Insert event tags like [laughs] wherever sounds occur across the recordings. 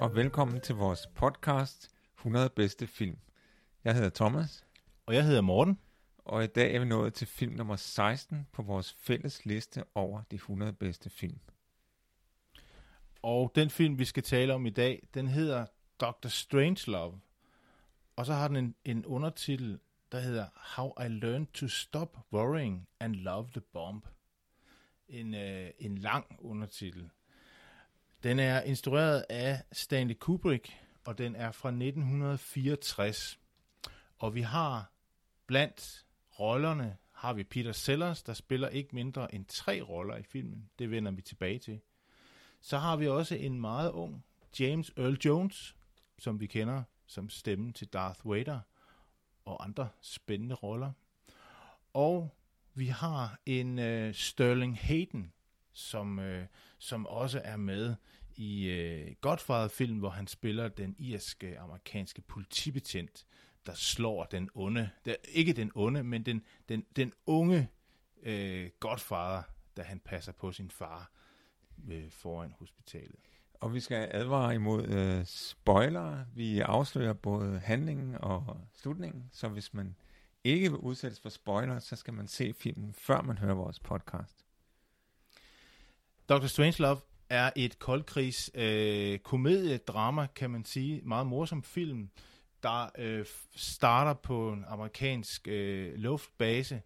Og velkommen til vores podcast 100 bedste film. Jeg hedder Thomas, Og jeg hedder Morten. og i dag er vi nået til film nummer 16 på vores fælles liste over de 100 bedste film. Og den film, vi skal tale om i dag, den hedder Dr. Strangelove. Og så har den en, en undertitel, der hedder How I Learned to Stop Worrying and Love the Bomb. En, øh, en lang undertitel. Den er instrueret af Stanley Kubrick, og den er fra 1964. Og vi har blandt rollerne, har vi Peter Sellers, der spiller ikke mindre end tre roller i filmen. Det vender vi tilbage til. Så har vi også en meget ung James Earl Jones, som vi kender som stemmen til Darth Vader, og andre spændende roller. Og vi har en øh, Sterling Hayden, som, øh, som også er med i øh, Godfather-film, hvor han spiller den irske amerikanske politibetjent, der slår den onde, der, ikke den onde, men den, den, den unge øh, Godfather, da han passer på sin far øh, foran hospitalet. Og vi skal advare imod øh, spoilere. Vi afslører både handlingen og slutningen, så hvis man ikke vil udsættes for spoiler, så skal man se filmen, før man hører vores podcast. Dr. Strangelove er et koldkrigs øh, komediedrama, kan man sige. Meget morsom film, der øh, starter på en amerikansk øh, luftbase,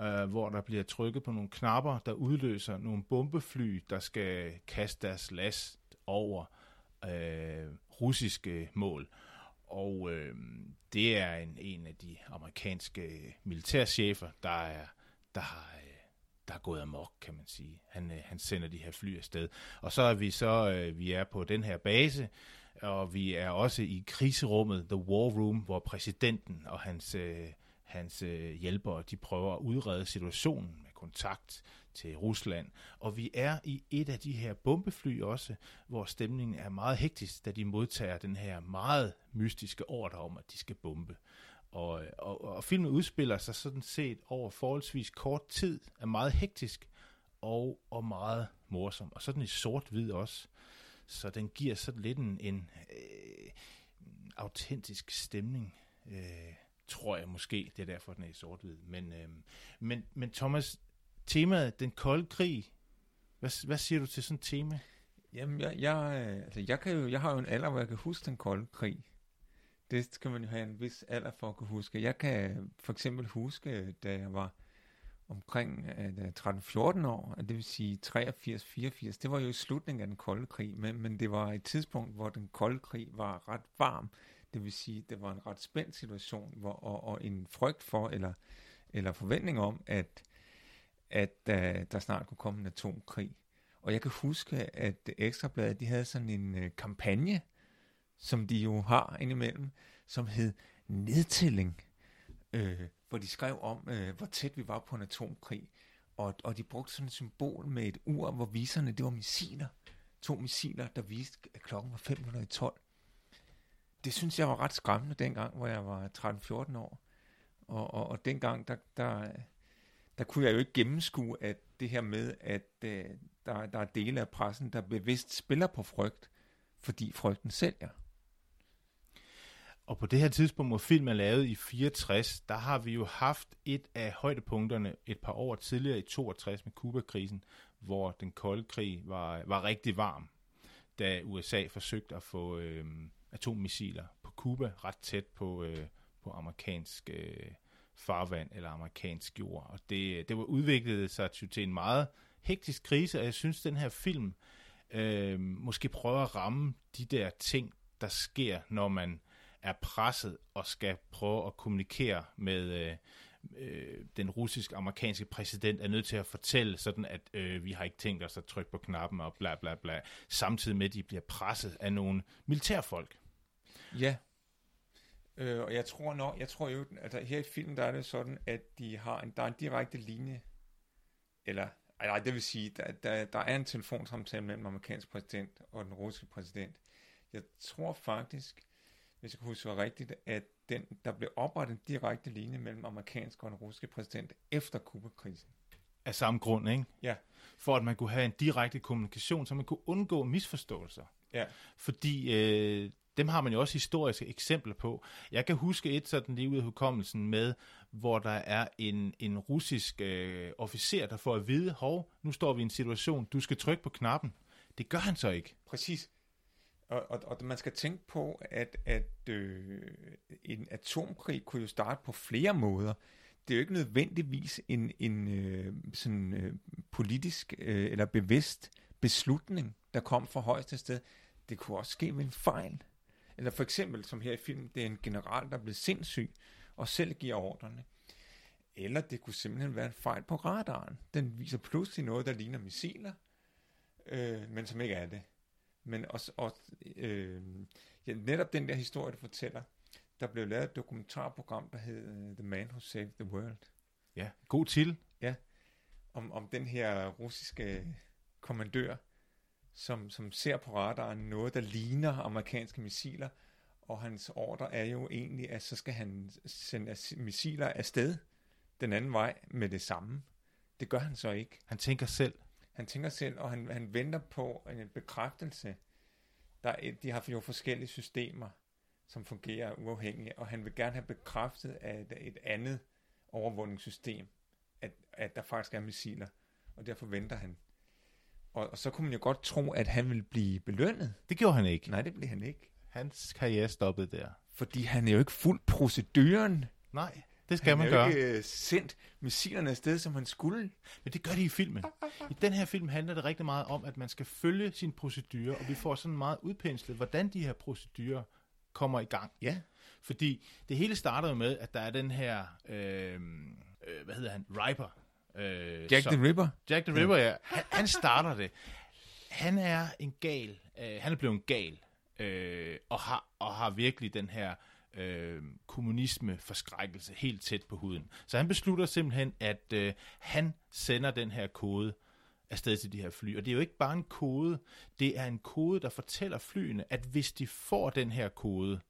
øh, hvor der bliver trykket på nogle knapper, der udløser nogle bombefly, der skal kaste deres last over øh, russiske mål. Og øh, det er en, en af de amerikanske øh, militærchefer, der er der har øh, er gået amok, kan man sige. Han, øh, han sender de her fly afsted. Og så er vi så øh, vi er på den her base, og vi er også i kriserummet, The War Room, hvor præsidenten og hans, øh, hans øh, hjælpere, de prøver at udrede situationen med kontakt til Rusland. Og vi er i et af de her bombefly også, hvor stemningen er meget hektisk, da de modtager den her meget mystiske ordre om, at de skal bombe. Og, og, og filmen udspiller sig sådan set over forholdsvis kort tid, er meget hektisk og, og meget morsom. Og sådan i sort-hvid også. Så den giver sådan lidt en, en øh, autentisk stemning, øh, tror jeg måske. Det er derfor, den er i sort-hvid. Men, øh, men, men Thomas, temaet, den kolde krig, hvad, hvad siger du til sådan et tema? Jamen, jeg, jeg, øh, altså, jeg, kan jo, jeg har jo en alder, hvor jeg kan huske den kolde krig. Det skal man jo have en vis alder for at kunne huske. Jeg kan for eksempel huske, da jeg var omkring øh, 13-14 år, det vil sige 83-84, det var jo i slutningen af den kolde krig, men, men det var et tidspunkt, hvor den kolde krig var ret varm. Det vil sige, det var en ret spændt situation, hvor, og, og en frygt for, eller, eller forventning om, at, at uh, der snart kunne komme en atomkrig. Og jeg kan huske, at Ekstrabladet, de havde sådan en uh, kampagne, som de jo har indimellem, som hed Nedtælling, øh, hvor de skrev om, øh, hvor tæt vi var på en atomkrig. Og, og de brugte sådan et symbol med et ur, hvor viserne, det var missiler. To missiler, der viste, at klokken var 512. Det synes jeg var ret skræmmende dengang, hvor jeg var 13-14 år. Og, og, og dengang, der, der, der kunne jeg jo ikke gennemskue, at det her med, at øh, der, der er dele af pressen, der bevidst spiller på frygt, fordi frygten sælger. Og på det her tidspunkt, hvor filmen er lavet i 64, der har vi jo haft et af højdepunkterne et par år tidligere i 62 med Kuba-krisen, hvor den kolde krig var, var rigtig varm, da USA forsøgte at få øh, atommissiler på Kuba ret tæt på, øh, på amerikansk øh, farvand eller amerikansk jord. Og det, det var udviklet sig til en meget hektisk krise, og jeg synes, den her film øh, måske prøver at ramme de der ting, der sker, når man er presset og skal prøve at kommunikere med øh, øh, den russisk-amerikanske præsident, er nødt til at fortælle sådan, at øh, vi har ikke tænkt os at trykke på knappen og bla bla bla, samtidig med, at de bliver presset af nogle militærfolk. Ja. Øh, og jeg tror nok, jeg tror jo, altså her i filmen, der er det sådan, at de har en, der er en direkte linje, eller, nej, det vil sige, der, der, der er en telefonsamtale mellem den amerikanske præsident og den russiske præsident. Jeg tror faktisk, hvis jeg kan huske rigtigt, at den, der blev oprettet en direkte linje mellem amerikanske og den russiske præsident efter Kuba-krisen. Af samme grund, ikke? Ja. For at man kunne have en direkte kommunikation, så man kunne undgå misforståelser. Ja. Fordi øh, dem har man jo også historiske eksempler på. Jeg kan huske et sådan lige ud af hukommelsen med, hvor der er en, en russisk øh, officer, der får at vide, hov, nu står vi i en situation, du skal trykke på knappen. Det gør han så ikke. Præcis. Og, og, og man skal tænke på, at, at øh, en atomkrig kunne jo starte på flere måder. Det er jo ikke nødvendigvis en, en øh, sådan, øh, politisk øh, eller bevidst beslutning, der kom fra højeste sted. Det kunne også ske ved en fejl. Eller for eksempel, som her i filmen, det er en general, der er blevet sindssyg og selv giver ordrene. Eller det kunne simpelthen være en fejl på radaren. Den viser pludselig noget, der ligner missiler, øh, men som ikke er det. Men også, også øh, ja, netop den der historie, du fortæller, der blev lavet et dokumentarprogram, der hed uh, The Man Who Saved the World. Ja, god til. Ja, om, om den her russiske kommandør, som, som ser på radaren noget, der ligner amerikanske missiler, og hans ordre er jo egentlig, at så skal han sende missiler afsted den anden vej med det samme. Det gør han så ikke. Han tænker selv. Han tænker selv, og han, han venter på en bekræftelse. Der er, de har jo forskellige systemer, som fungerer uafhængigt, og han vil gerne have bekræftet af et, et andet overvågningssystem, at, at der faktisk er missiler, og derfor venter han. Og, og så kunne man jo godt tro, at han ville blive belønnet. Det gjorde han ikke. Nej, det blev han ikke. Hans karriere stoppede der. Fordi han er jo ikke fuldt proceduren. Nej, det skal han man gøre. jo ikke øh, sendt missilerne afsted, som han skulle. Men det gør de i filmen. I den her film handler det rigtig meget om, at man skal følge sin procedure, og vi får sådan meget udpenslet, hvordan de her procedurer kommer i gang. Ja. Fordi det hele starter jo med, at der er den her, øh, øh, hvad hedder han, Riper. Øh, Jack som- the Ripper. Jack the Ripper, ja. Han, han starter det. Han er en gal. Øh, han er blevet en gal. Øh, og, har, og har virkelig den her øh, kommunisme-forskrækkelse helt tæt på huden. Så han beslutter simpelthen, at øh, han sender den her kode afsted til de her fly. Og det er jo ikke bare en kode, det er en kode, der fortæller flyene, at hvis de får den her kode,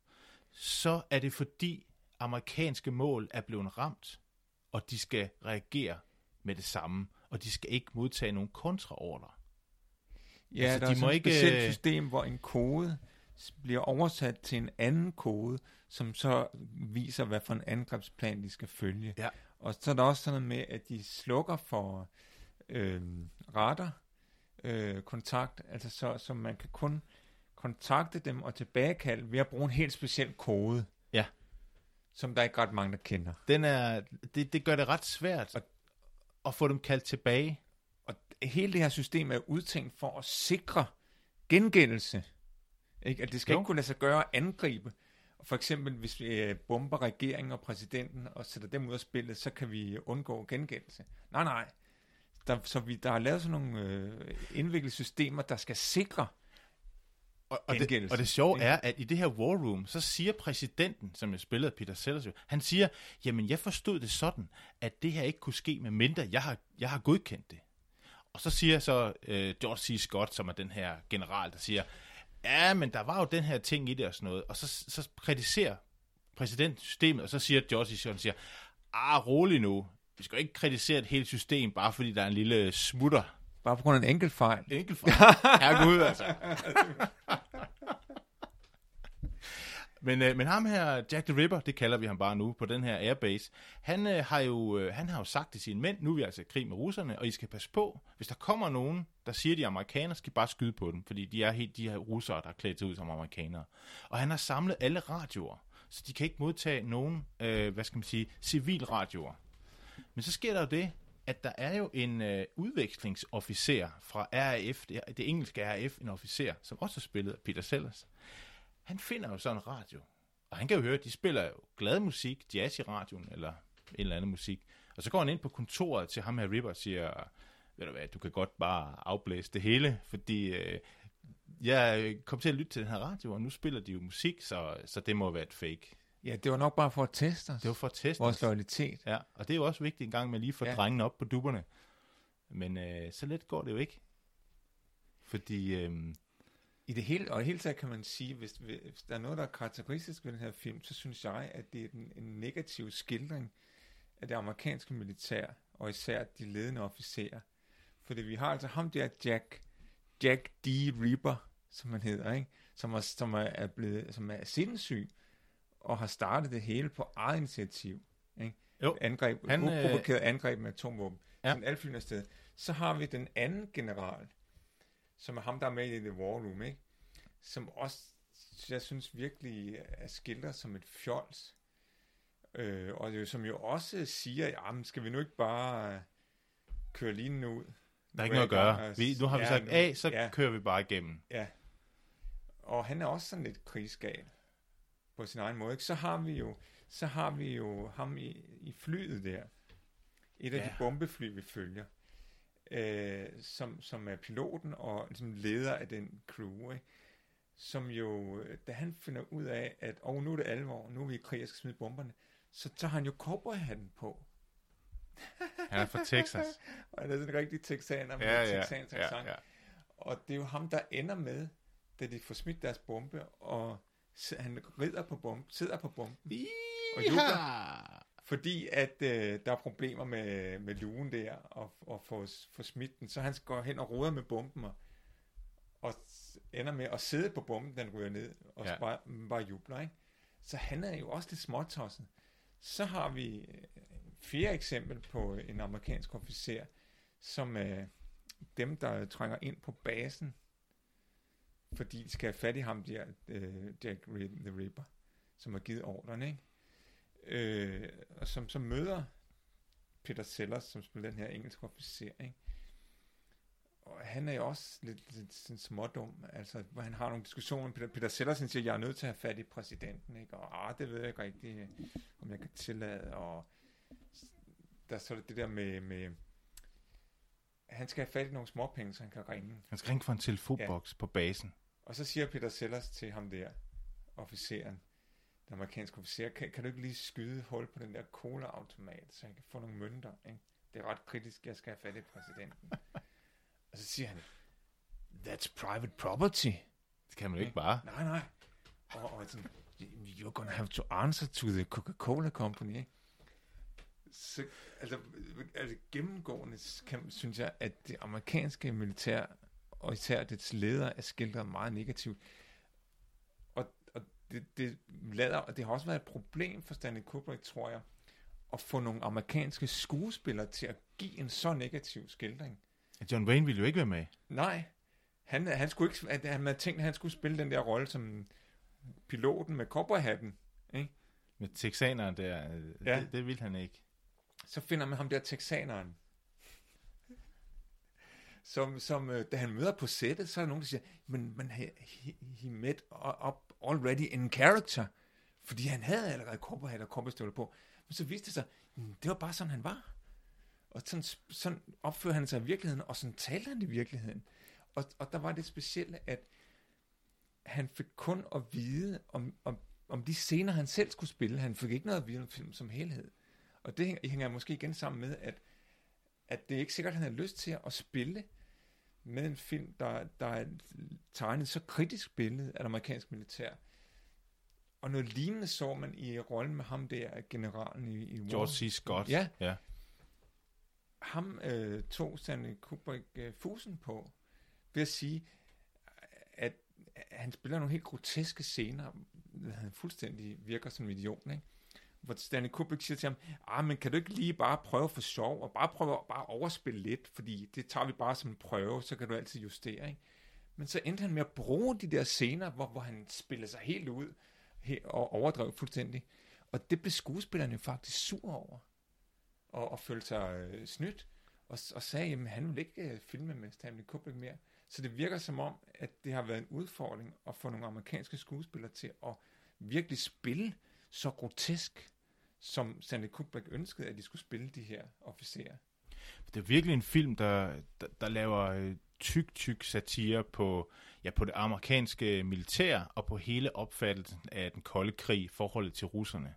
så er det fordi amerikanske mål er blevet ramt, og de skal reagere med det samme, og de skal ikke modtage nogen kontraordre. Ja, Altså, der de er må sådan ikke- et specielt system, hvor en kode bliver oversat til en anden kode, som så viser, hvad for en angrebsplan de skal følge. Ja. Og så er der også sådan noget med, at de slukker for øh, radar øh, kontakt, altså så, så man kan kun kontakte dem og tilbagekalde ved at bruge en helt speciel kode. Ja. Som der er ikke ret mange, der kender. Den er, det, det gør det ret svært at, at få dem kaldt tilbage. Og hele det her system er udtænkt for at sikre gengældelse. Ikke? At det skal Jo. ikke kunne lade sig gøre at angribe. For eksempel, hvis vi øh, bomber regeringen og præsidenten og sætter dem ud af spillet, så kan vi undgå gengældelse. Nej, nej. Der, så vi, der er lavet sådan nogle øh, indviklede systemer, der skal sikre. Og, og, det, og det sjove er, at i det her war room, så siger præsidenten, som jeg spillede Peter Sellers, han siger, jamen jeg forstod det sådan, at det her ikke kunne ske, med mindre jeg har, jeg har godkendt det. Og så siger så øh, George C. Scott, som er den her general, der siger, ja, men der var jo den her ting i det og sådan noget. Og så, så kritiserer præsidenten systemet, og så siger George. Scott, siger, ah, rolig nu, vi skal jo ikke kritisere et helt system, bare fordi der er en lille smutter. Bare på grund af en enkelt fejl. Enkelt for [laughs] Herregud, altså. Men, øh, men ham her, Jack the Ripper, det kalder vi ham bare nu, på den her airbase, han, øh, har, jo, øh, han har jo sagt til sine mænd, nu er vi altså i krig med russerne, og I skal passe på, hvis der kommer nogen, der siger, de amerikanere, skal I bare skyde på dem, fordi de er helt de her russere, der er klædt ud som amerikanere. Og han har samlet alle radioer, så de kan ikke modtage nogen, øh, hvad skal man sige, civil radioer. Men så sker der jo det, at der er jo en øh, udvekslingsofficer fra RAF, det, det engelske RAF, en officer, som også er spillet af Peter Sellers. Han finder jo så en radio, Og han kan jo høre, de spiller jo glad musik, jazz i radioen, eller en eller anden musik. Og så går han ind på kontoret til ham her Ripper og siger, ved du hvad, du kan godt bare afblæse det hele, fordi øh, jeg kom til at lytte til den her radio, og nu spiller de jo musik, så, så det må være et fake. Ja, det var nok bare for at teste os. Det var for at teste vores loyalitet. Ja, og det er jo også vigtigt en gang med lige få Ja. drengene op på dupperne. Men øh, så let går det jo ikke. Fordi, øh, I det hele, og i hele taget kan man sige, hvis, hvis der er noget, der er karakteristisk ved den her film, så synes jeg, at det er en, en negativ skildring af det amerikanske militær, og især de ledende officerer. Fordi vi har altså ham der Jack, Jack D. Ripper, som han hedder, ikke? Som, er, som, er, blevet, som er sindssyg, og har startet det hele på eget initiativ. Ikke? Jo. Angreb, Han, han, øh, uprovokeret angreb med atomvåben. Ja. Sådan flyene afsted. Så har vi den anden general, som er ham, der er med i The War Room, ikke? som også, jeg synes virkelig er skildret som et fjols. Øh, og jo, som jo også siger, jamen, skal vi nu ikke bare køre linjen ud? der er ikke noget at gøre. Vi, nu har vi Ja, sagt A, så ja. kører vi bare igennem. Ja. Og han er også sådan lidt krigsgal på sin egen måde. Ikke? Så har vi jo, så har vi jo ham i, i flyet der. Et af Ja. de bombefly, vi følger. Øh, som, som er piloten og ligesom leder af den crew. Ikke? Som jo, da han finder ud af, at oh, nu er det alvor, nu er vi i krig, jeg skal smide bomberne, så tager han jo cowboyhatten på. [laughs] Han er fra Texas. Og han er sådan en rigtig texaner med ja, ja, texansk ja, ja. Og det er jo ham, der ender med, da de får smidt deres bombe, og han rider på bomben, sidder på bomben, og jubler, fordi at øh, der er problemer med, med lugen der, og, og få, få smidt den. Så han går hen og roder med bomben, og, og ender med at sidde på bomben, den ryger ned, og Ja. bare, bare jubler, ikke? Så han er jo også lidt småtosset. Så har vi øh, fjerde eksempel på en amerikansk officer, som er dem, der trænger ind på basen, fordi de skal have fat i ham der, øh, Jack the Ripper, som har givet ordren, ikke? Øh, og som, som møder Peter Sellers, som spiller den her engelske officer, ikke? Og han er jo også lidt, lidt sådan smådum, altså, hvor han har nogle diskussioner Peter, Peter Sellers, han siger, jeg er nødt til at have fat i præsidenten, ikke? Og ah, det ved jeg ikke rigtigt, om jeg kan tillade, og der er så det der med, med han skal have fat i nogle småpenge, så han kan ringe. Han skal ringe for en telefonboks ja. på basen. Og så siger Peter Sellers til ham der, officeren, den amerikanske officer, kan, kan du ikke lige skyde hul på den der cola-automat, så jeg kan få nogle mønter, ikke? Det er ret kritisk, jeg skal have fat i præsidenten. [laughs] og så siger han, that's private property. Det kan man jo ikke bare. Nej, nej. Og, og sådan, you're gonna have to answer to the Coca-Cola Company, ikke? Så, altså, altså gennemgående kan, synes jeg, at det amerikanske militær, og især dets leder, er skildret meget negativt. Det, det, lader, det har også været et problem for Stanley Kubrick, tror jeg, at få nogle amerikanske skuespillere til at give en så negativ skildring. John Wayne ville jo ikke være med. Nej, han, han skulle ikke, at han havde tænkt, at han skulle spille den der rolle som piloten med cowboyhatten. Ikke? Med texaneren der, øh, Ja. det, det ville han ikke. Så finder man ham der texaneren. Som, som øh, da han møder på sættet, så er der nogen, der siger, men, men he, he, he met up already in character. Fordi han havde allerede cowboyhat og cowboystøvler på. Men så viste det sig, mm, det var bare sådan, han var. Og sådan, sådan opførte han sig i virkeligheden, og sådan talte han i virkeligheden. Og, og der var det specielle, at han fik kun at vide om, om, om de scener, han selv skulle spille. Han fik ikke noget at vide om film som helhed. Og det hænger, hænger måske igen sammen med, at, at det er ikke sikkert, at han havde lyst til at spille med en film, der, der er tegnet så kritisk billede af det amerikanske militær. Og noget lignende så man i rollen med ham der, generalen i, i War. George C. Scott. Ja. ja. ham øh, tog Stanley Kubrick øh, fusen på, ved at sige, at han spiller nogle helt groteske scener, han fuldstændig virker som en idiot, ikke? Hvor Stanley Kubrick siger til ham, ah, men kan du ikke lige bare prøve for sjov, og bare prøve at bare overspille lidt, fordi det tager vi bare som en prøve, så kan du altid justere, ikke? Men så endte han med at bruge de der scener, hvor, hvor han spillede sig helt ud, he- og overdrev fuldstændig. Og det blev skuespillerne jo faktisk sur over og, og følte sig øh, snydt, og, og sagde, at han ville ikke øh, filme med Stanley Kubrick mere. Så det virker som om, at det har været en udfordring at få nogle amerikanske skuespillere til at virkelig spille så grotesk, som Stanley Kubrick ønskede, at de skulle spille de her officerer. Det er virkelig en film, der, der, der laver øh, tyk, tyk satire på, ja, på det amerikanske militær og på hele opfattelsen af den kolde krig i forholdet til russerne.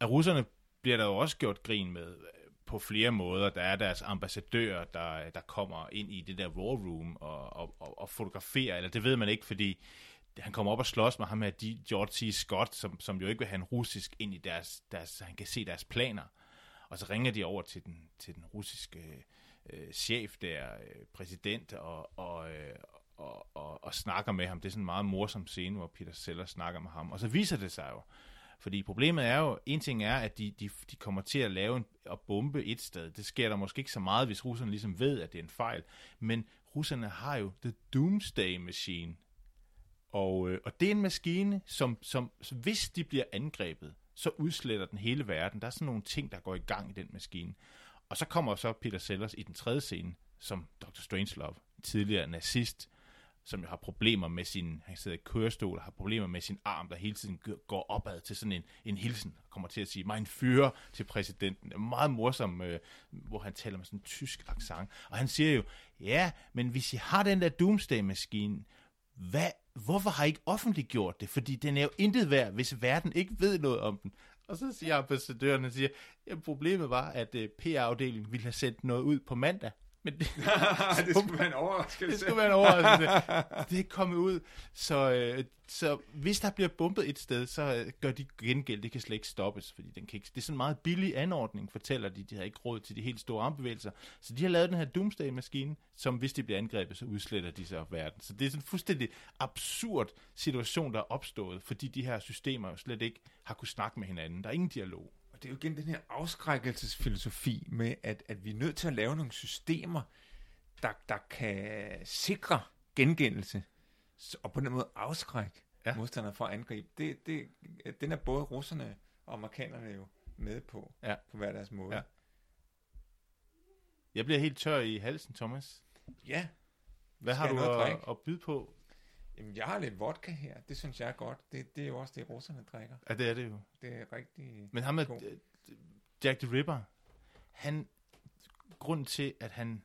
Af russerne bliver der jo også gjort grin med øh, på flere måder. Der er deres ambassadør, der, der kommer ind i det der war room og, og, og, og fotograferer, eller det ved man ikke, fordi han kommer op og slås med ham med George C. Scott, som, som jo ikke vil have en russisk ind i deres, deres, så han kan se deres planer. Og så ringer de over til den, til den russiske øh, chef der, øh, præsident, og, og, øh, og, og, og snakker med ham. Det er sådan en meget morsom scene, hvor Peter Sellers snakker med ham. Og så viser det sig jo, fordi problemet er jo, en ting er, at de, de, de kommer til at lave en, at bombe et sted. Det sker der måske ikke så meget, hvis russerne ligesom ved, at det er en fejl. Men russerne har jo The Doomsday Machine. Og, øh, og det er en maskine, som, som, hvis de bliver angrebet, så udsletter den hele verden. Der er sådan nogle ting, der går i gang i den maskine. Og så kommer så Peter Sellers i den tredje scene, som Dr. Strangelove, tidligere nazist, som jo har problemer med sin, han sidder i kørestol og har problemer med sin arm, der hele tiden går opad til sådan en, en hilsen, kommer til at sige, mig en fyre til præsidenten. Er meget morsom, øh, hvor han taler med sådan en tysk accent. Og han siger jo, ja, men hvis I har den der Doomsday-maskine, hvad, hvorfor har I ikke offentliggjort det? Fordi den er jo intet værd, hvis verden ikke ved noget om den. Og så siger ambassadøren, siger, problemet var, at øh, PR-afdelingen ville have sendt noget ud på mandag, men det, [laughs] det skulle være en overraskelse. Det skulle være en overraskelse. det er kommet ud. Så, øh, så hvis der bliver bumpet et sted, så øh, gør de gengæld. Det kan slet ikke stoppes, fordi den kan ikke, det er sådan en meget billig anordning, fortæller de. De har ikke råd til de helt store armbevægelser. Så de har lavet den her Doomsday-maskine, som hvis de bliver angrebet, så udsletter de sig af verden. Så det er sådan en fuldstændig absurd situation, der er opstået, fordi de her systemer jo slet ikke har kunnet snakke med hinanden. Der er ingen dialog det er jo igen den her afskrækkelsesfilosofi med, at, at vi er nødt til at lave nogle systemer, der, der kan sikre gengældelse, og på den måde afskrække ja. modstandere fra at angribe. Det, det, den er både russerne og amerikanerne jo med på, ja. på hver deres måde. Ja. Jeg bliver helt tør i halsen, Thomas. Ja. Hvad har du at, at byde på? Jamen, jeg har lidt vodka her. Det synes jeg er godt. Det, det er jo også det, russerne drikker. Ja, det er det jo. Det er rigtig Men ham med Jack the Ripper, han, grund til, at han,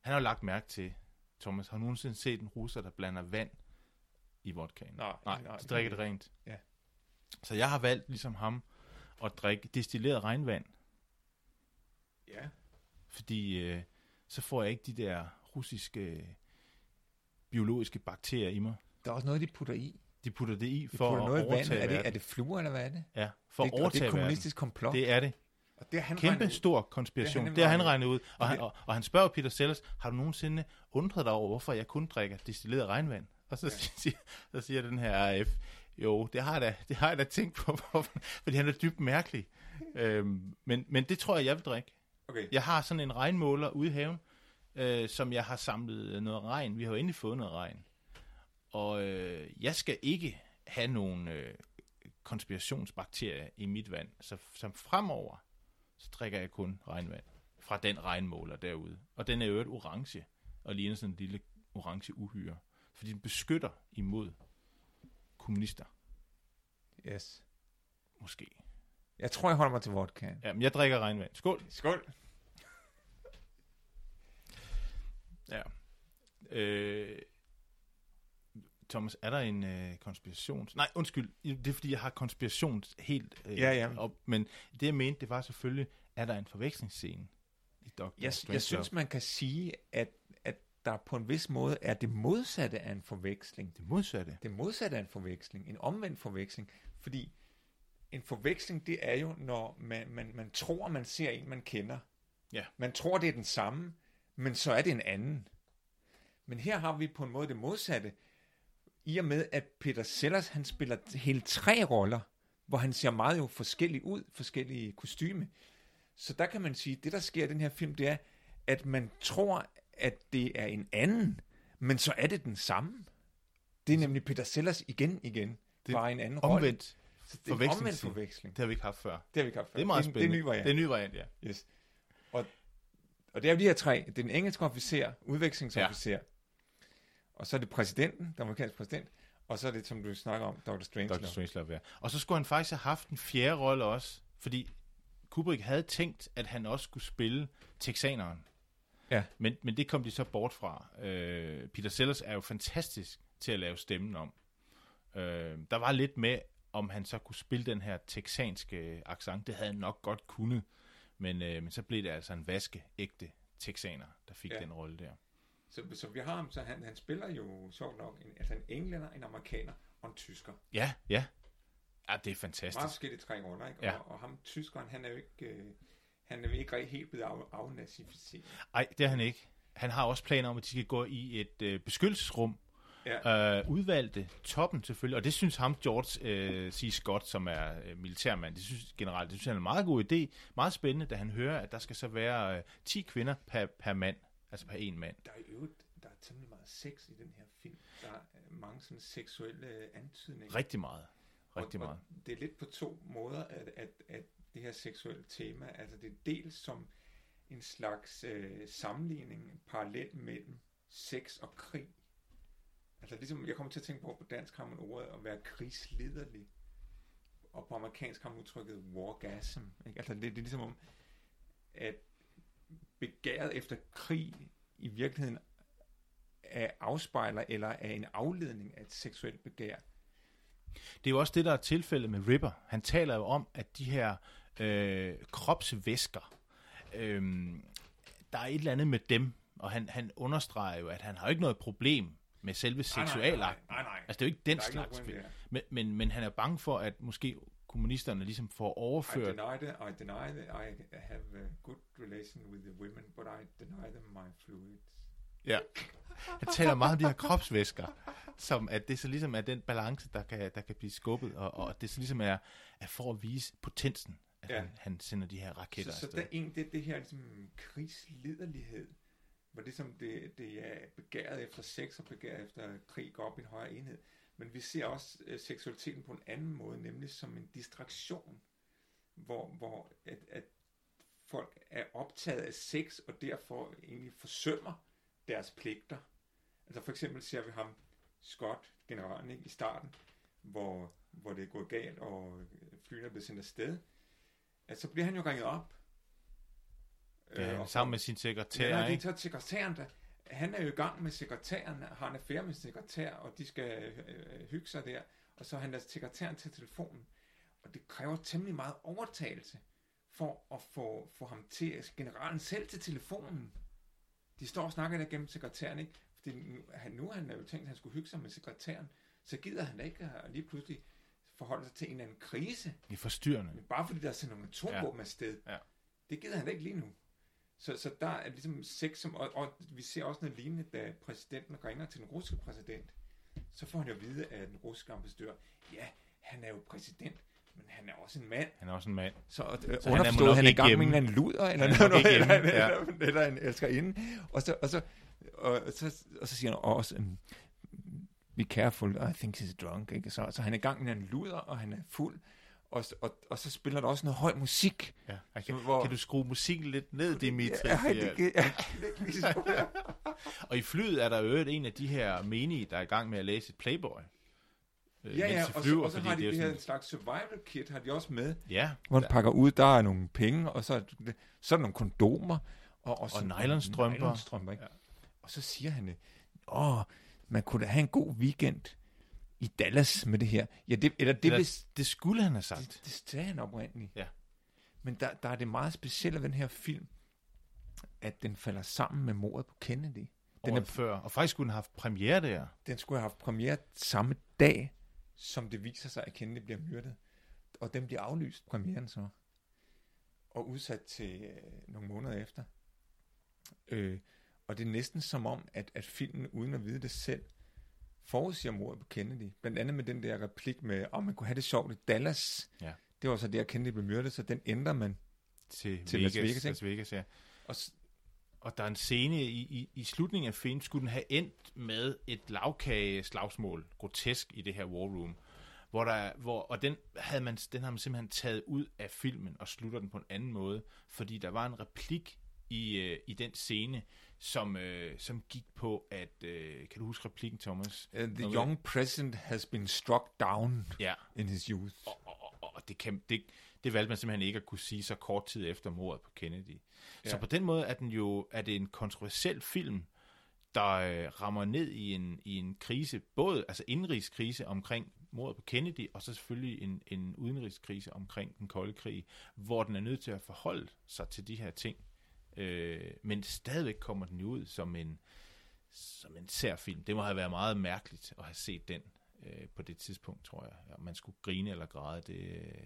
han har lagt mærke til, Thomas, har nogensinde set en russer, der blander vand i vodkaen? Nej, nej, nej de drikker det rent. Ja. Så jeg har valgt, ligesom ham, at drikke destilleret regnvand. Ja. Fordi øh, så får jeg ikke de der russiske biologiske bakterier i mig. Der er også noget, de putter i. De putter det i de for at noget overtage vand. Er det, er det fluer, eller hvad er det? Ja, for det, at overtage det er kommunistisk komplot. Det er det. Og det er han Kæmpe stor konspiration. Det, har han regnet ud. Og han, og, og han spørger Peter Sellers, har du nogensinde undret dig over, hvorfor jeg kun drikker destilleret regnvand? Og så, ja. [laughs] siger, så siger den her AF, jo, det har jeg da, det har jeg da tænkt på, [laughs] fordi han er dybt mærkelig. øhm, men, men det tror jeg, jeg vil drikke. Okay. Jeg har sådan en regnmåler ude i haven, øh, som jeg har samlet noget regn. Vi har jo endelig fået noget regn. Og øh, jeg skal ikke have nogen øh, konspirationsbakterier i mit vand. Så som fremover, så drikker jeg kun regnvand fra den regnmåler derude. Og den er jo et orange, og ligner sådan en lille orange uhyre. Fordi den beskytter imod kommunister. Yes. Måske. Jeg tror, jeg holder mig til vodka. Ja, men jeg drikker regnvand. Skål. Skål. Ja. Øh, Thomas, er der en øh, konspiration? Nej, undskyld, det er fordi, jeg har konspiration helt øh, ja, ja. op. Men det, jeg mente, det var selvfølgelig, er der en forvekslingsscene i Dr. Jeg, jeg synes, man kan sige, at, at der på en vis måde er det modsatte af en forveksling. Det modsatte? Det modsatte af en forveksling. En omvendt forveksling. Fordi en forveksling, det er jo, når man, man, man tror, man ser en, man kender. Ja. Man tror, det er den samme, men så er det en anden. Men her har vi på en måde det modsatte i og med, at Peter Sellers, han spiller hele tre roller, hvor han ser meget jo forskellig ud, forskellige kostyme. Så der kan man sige, at det der sker i den her film, det er, at man tror, at det er en anden, men så er det den samme. Det er nemlig Peter Sellers igen igen, det bare en anden rolle. Omvendt så det er omvendt forveksling. Det har vi ikke haft før. Det har vi ikke haft før. Det er meget spændende. Det er en ny variant. Det er en ny variant, ja. Yes. Og, og det er jo de her tre. Det er den engelske officer, udvekslingsofficer, ja og så er det præsidenten, den amerikanske præsident, Og så er det, som du snakker om, Dr. Strangelove. Dr. Strangelove, ja. Og så skulle han faktisk have haft en fjerde rolle også, fordi Kubrick havde tænkt, at han også skulle spille texaneren. Ja. Men, men det kom de så bort fra. Øh, Peter Sellers er jo fantastisk til at lave stemmen om. Øh, der var lidt med, om han så kunne spille den her texanske accent. Det havde han nok godt kunnet. Men, øh, men så blev det altså en vaske ægte texaner, der fik Ja. den rolle der. Så, så vi har ham, så han, han spiller jo sjovt nok en, altså en englænder, en amerikaner og en tysker. Ja, ja. Ja, det er Meget fantastisk. forskellige tre roller, ikke? Ja. Og, og ham, tyskeren, han er jo ikke, øh, han er jo ikke helt blevet af, afnazificeret. Nej, det er han ikke. Han har også planer om, at de skal gå i et øh, beskyttelsesrum, Ja. øh, udvalgte toppen selvfølgelig, og det synes ham, George øh, C. Scott, som er øh, militærmand, det synes generelt, det synes han er en meget god idé, meget spændende, da han hører, at der skal så være øh, 10 kvinder per, per mand, altså per en mand. Der er jo der er temmelig meget sex i den her film. Der er øh, mange sådan seksuelle øh, antydninger. Rigtig meget. Rigtig og, meget. Og det er lidt på to måder, at, at, at det her seksuelle tema, altså det er dels som en slags øh, sammenligning, en parallel mellem sex og krig. Altså ligesom, jeg kommer til at tænke på, på dansk har man ordet at være krigsliderlig, og på amerikansk har man udtrykket wargasm. Ikke? Altså det, det er ligesom om, at begæret efter krig i virkeligheden er afspejler eller er en afledning af et seksuelt begær. Det er jo også det, der er tilfældet med Ripper. Han taler jo om, at de her øh, kropsvæsker, øh, der er et eller andet med dem, og han, han understreger jo, at han har ikke noget problem med selve seksualakten. Nej, nej, nej. Altså, det er jo ikke den Der er ikke slags der. Men, men, men han er bange for, at måske kommunisterne ligesom får I overført... deny it. I deny that I have a good relation with the women, but I deny them my fluids. Ja. Han taler meget om de her kropsvæsker, som at det så ligesom er den balance, der kan, der kan blive skubbet, og, og det så ligesom er, er for at vise potensen, at Ja. han, han sender de her raketter Så, så afsted. der, en, det, det her ligesom krigsliderlighed, hvor det, som det, det er begæret efter sex og begæret efter krig går op i en højere enhed. Men vi ser også øh, seksualiteten på en anden måde, nemlig som en distraktion, hvor, hvor at, at folk er optaget af sex og derfor egentlig forsømmer deres pligter. Altså for eksempel ser vi ham, Scott, generalen, ikke, i starten, hvor, hvor det er gået galt, og flyene er blevet sendt afsted. At så bliver han jo ringet op. Ja, og sammen med sin sekretær, Ja, de ikke? tager sekretæren, der, han er jo i gang med sekretæren, har en affære med sin sekretær, og de skal øh, hygge sig der, og så han lader sekretæren til telefonen. Og det kræver temmelig meget overtagelse for at få, få ham til, altså generalen selv til telefonen. De står og snakker der gennem sekretæren, ikke? Fordi nu, han, nu har han jo tænkt, at han skulle hygge sig med sekretæren, så gider han ikke at lige pludselig forholde sig til en eller anden krise. Det er forstyrrende. Men bare fordi der er sendt nogle atomvåben ja. afsted, Ja. det gider han ikke lige nu. Så, så der er ligesom sex, som, og, og vi ser også noget lignende, da præsidenten ringer til den russiske præsident. Så får han jo at vide af den russiske ambassadør, ja, han er jo præsident, men han er også en mand. Han er også en mand. Så, øh, Så han er han er i gang med en luder, eller er noget, ikke eller, eller, ja. eller, eller en elskerinde. Og så, og så, og så, og så siger han også, um, be careful, I think he's drunk. Ikke? Så, så han er i gang med en luder, og han er fuld. Og, og, og så spiller der også noget høj musik. Ja. Kan, Så hvor- kan du skrue musikken lidt ned, Dimitri? Ja, det, ja, det, [laughs] det, Og i flyet er der jo en af de her menige, der er i gang med at læse et Playboy. øh, ja, ja, mens de og flyver, så, og så fordi har de det er det her sådan- en slags survival kit, har de også med. Ja, Hvor de pakker ud, der er nogle penge, og så, er så er der nogle kondomer. Og, og, så, nylonstrømper. nylonstrømper ikke? Ja. Og så siger han, åh, man kunne da have en god weekend i Dallas med det her. Ja, det, eller det, Eller, hvis, det skulle han have sagt. det, det sagde han oprindeligt. Ja. Men der, der er det meget specielle ved den her film, at den falder sammen med mordet på Kennedy. Den, er, er før. Og faktisk skulle den have haft premiere der. den skulle have haft premiere samme dag, som det viser sig, at Kennedy bliver myrdet. Og den bliver aflyst, premieren så. Og udsat til øh, nogle måneder efter. Øh, og det er næsten som om, at, at filmen, uden at vide det selv, forudsiger mordet på Kennedy. Blandt andet med den der replik med, om oh, man kunne have det sjovt i Dallas. Ja. Det var så der, Kennedy blev myrdet, så den ændrer man. Til, Til Vegas, Las Vegas, ikke? Las Vegas, ja. Og s- Og der er en scene i, i, i slutningen af filmen, skulle den have endt med et lavkageslagsmål, grotesk i det her war room, hvor der, er- hvor, og den, havde man, den har man simpelthen taget ud af filmen og slutter den på en anden måde, fordi der var en replik i, øh, i den scene, som, øh, som gik på, at, øh, kan du huske replikken, Thomas? Uh, the Okay. young president has been struck down Ja, in his youth. og, og, og, og det, kan, det, det valgte man simpelthen ikke at kunne sige så kort tid efter mordet på Kennedy. Ja. Så på den måde er den jo er det en kontroversiel film, der øh, rammer ned i en, i en krise, både altså indrigskrise omkring mordet på Kennedy, og så selvfølgelig en, en udenrigskrise omkring den kolde krig, hvor den er nødt til at forholde sig til de her ting. Øh, men stadigvæk kommer den ud som en, som en særfilm. Det må have været meget mærkeligt at have set den øh, på det tidspunkt, tror jeg. Ja, man skulle grine eller græde. Det, øh,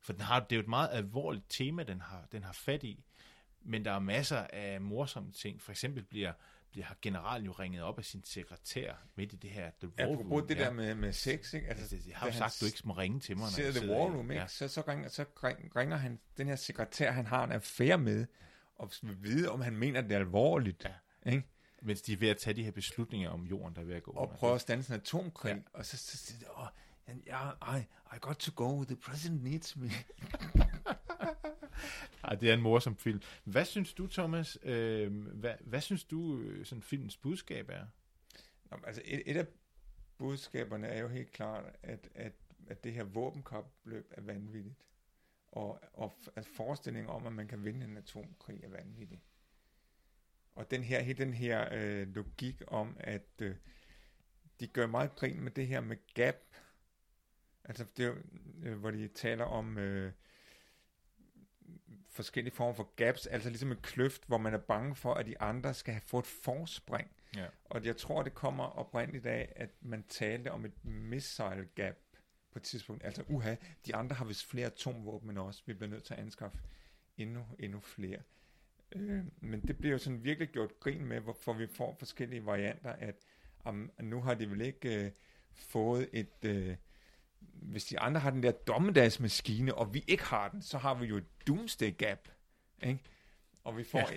for den har, det er jo et meget alvorligt tema, den har, den har fat i. Men der er masser af morsomme ting. For eksempel bliver, bliver generalen jo ringet op af sin sekretær midt i det her The War Apropos Room. det ja. der med, med sex, ikke? Altså, det, jeg har jo sagt, du ikke må ringe til mig, når sidder jeg The sidder War i- Room, ikke? Ja. Så, så, ringer, så ring- ringer han, den her sekretær, han har en affære med, og vide, om han mener, det er alvorligt. Ja. Ikke? Mens de er ved at tage de her beslutninger om jorden, der er ved at gå Og under. prøver at stanse en atomkrig, Ja. og så, så siger de, oh, yeah, I, I got to go, the president needs me. [laughs] Ej, det er en morsom film. Hvad synes du, Thomas? Øh, hvad, hvad synes du, øh, sådan filmens budskab er? Nå, altså et, et af budskaberne er jo helt klart, at, at, at det her våbenkapløb er vanvittigt. Og, og at forestillingen om, at man kan vinde en atomkrig er vanvittig. Og den her, hele den her øh, logik om, at øh, de gør meget grin med det her med gap. Altså det øh, hvor de taler om øh, forskellige former for gaps, altså ligesom en kløft, hvor man er bange for, at de andre skal have fået et forspring. Ja. Og jeg tror, det kommer oprindeligt af, at man talte om et missile gap på et tidspunkt. Altså, uha, de andre har vist flere atomvåben end os. Vi bliver nødt til at anskaffe endnu, endnu flere. Øh, men det bliver jo sådan virkelig gjort grin med, hvorfor vi får forskellige varianter, at om, nu har de vel ikke øh, fået et... Øh, hvis de andre har den der dommedagsmaskine, og vi ikke har den, så har vi jo et doomsday gap. Ikke? Og vi får...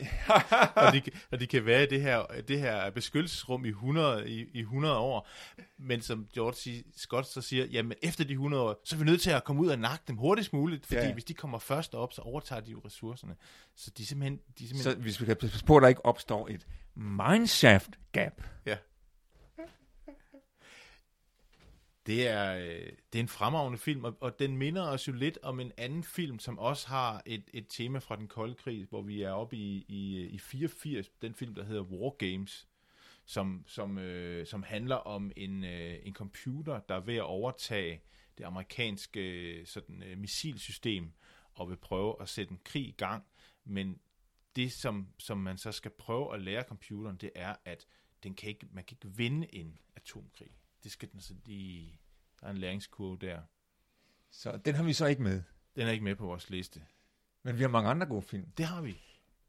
og, de, og de kan være i det her, det her beskyttelsesrum i 100, i, i 100 år. Men som George. Scott så siger, jamen efter de 100 år, så er vi nødt til at komme ud og nakke dem hurtigst muligt, fordi Ja. ja. hvis de kommer først op, så overtager de jo ressourcerne. Så de simpelthen... De simpelthen Så hvis vi kan passe på, at der ikke opstår et mineshaft gap. Ja. Det er, øh, det er en fremragende film, og, og den minder os jo lidt om en anden film, som også har et, et tema fra den kolde krig, hvor vi er oppe i, i, øh, i 84, den film, der hedder War Games, som, som, øh, som handler om en, øh, en computer, der er ved at overtage det amerikanske øh, sådan, øh, missilsystem, og vil prøve at sætte en krig i gang, men det, som, som man så skal prøve at lære computeren, det er, at den kan ikke, man kan ikke vinde en atomkrig. Det skal den så lige... Der er en læringskurve der. Så den har vi så ikke med. Den er ikke med på vores liste. Men vi har mange andre gode film. Det har vi.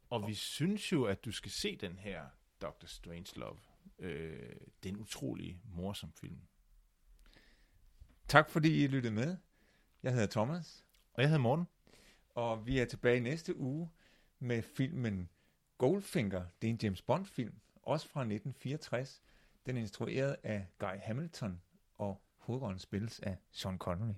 Og vi synes jo, at du skal se den her Dr. Strangelove. Øh, det er en utrolig morsom film. Tak fordi I lyttede med. Jeg hedder Thomas, Og jeg hedder Morten. og vi er tilbage næste uge med filmen Goldfinger. Det er en James Bond-film, også fra 1964. Den er instrueret af Guy Hamilton, og hovedrollen spilles af Sean Connery.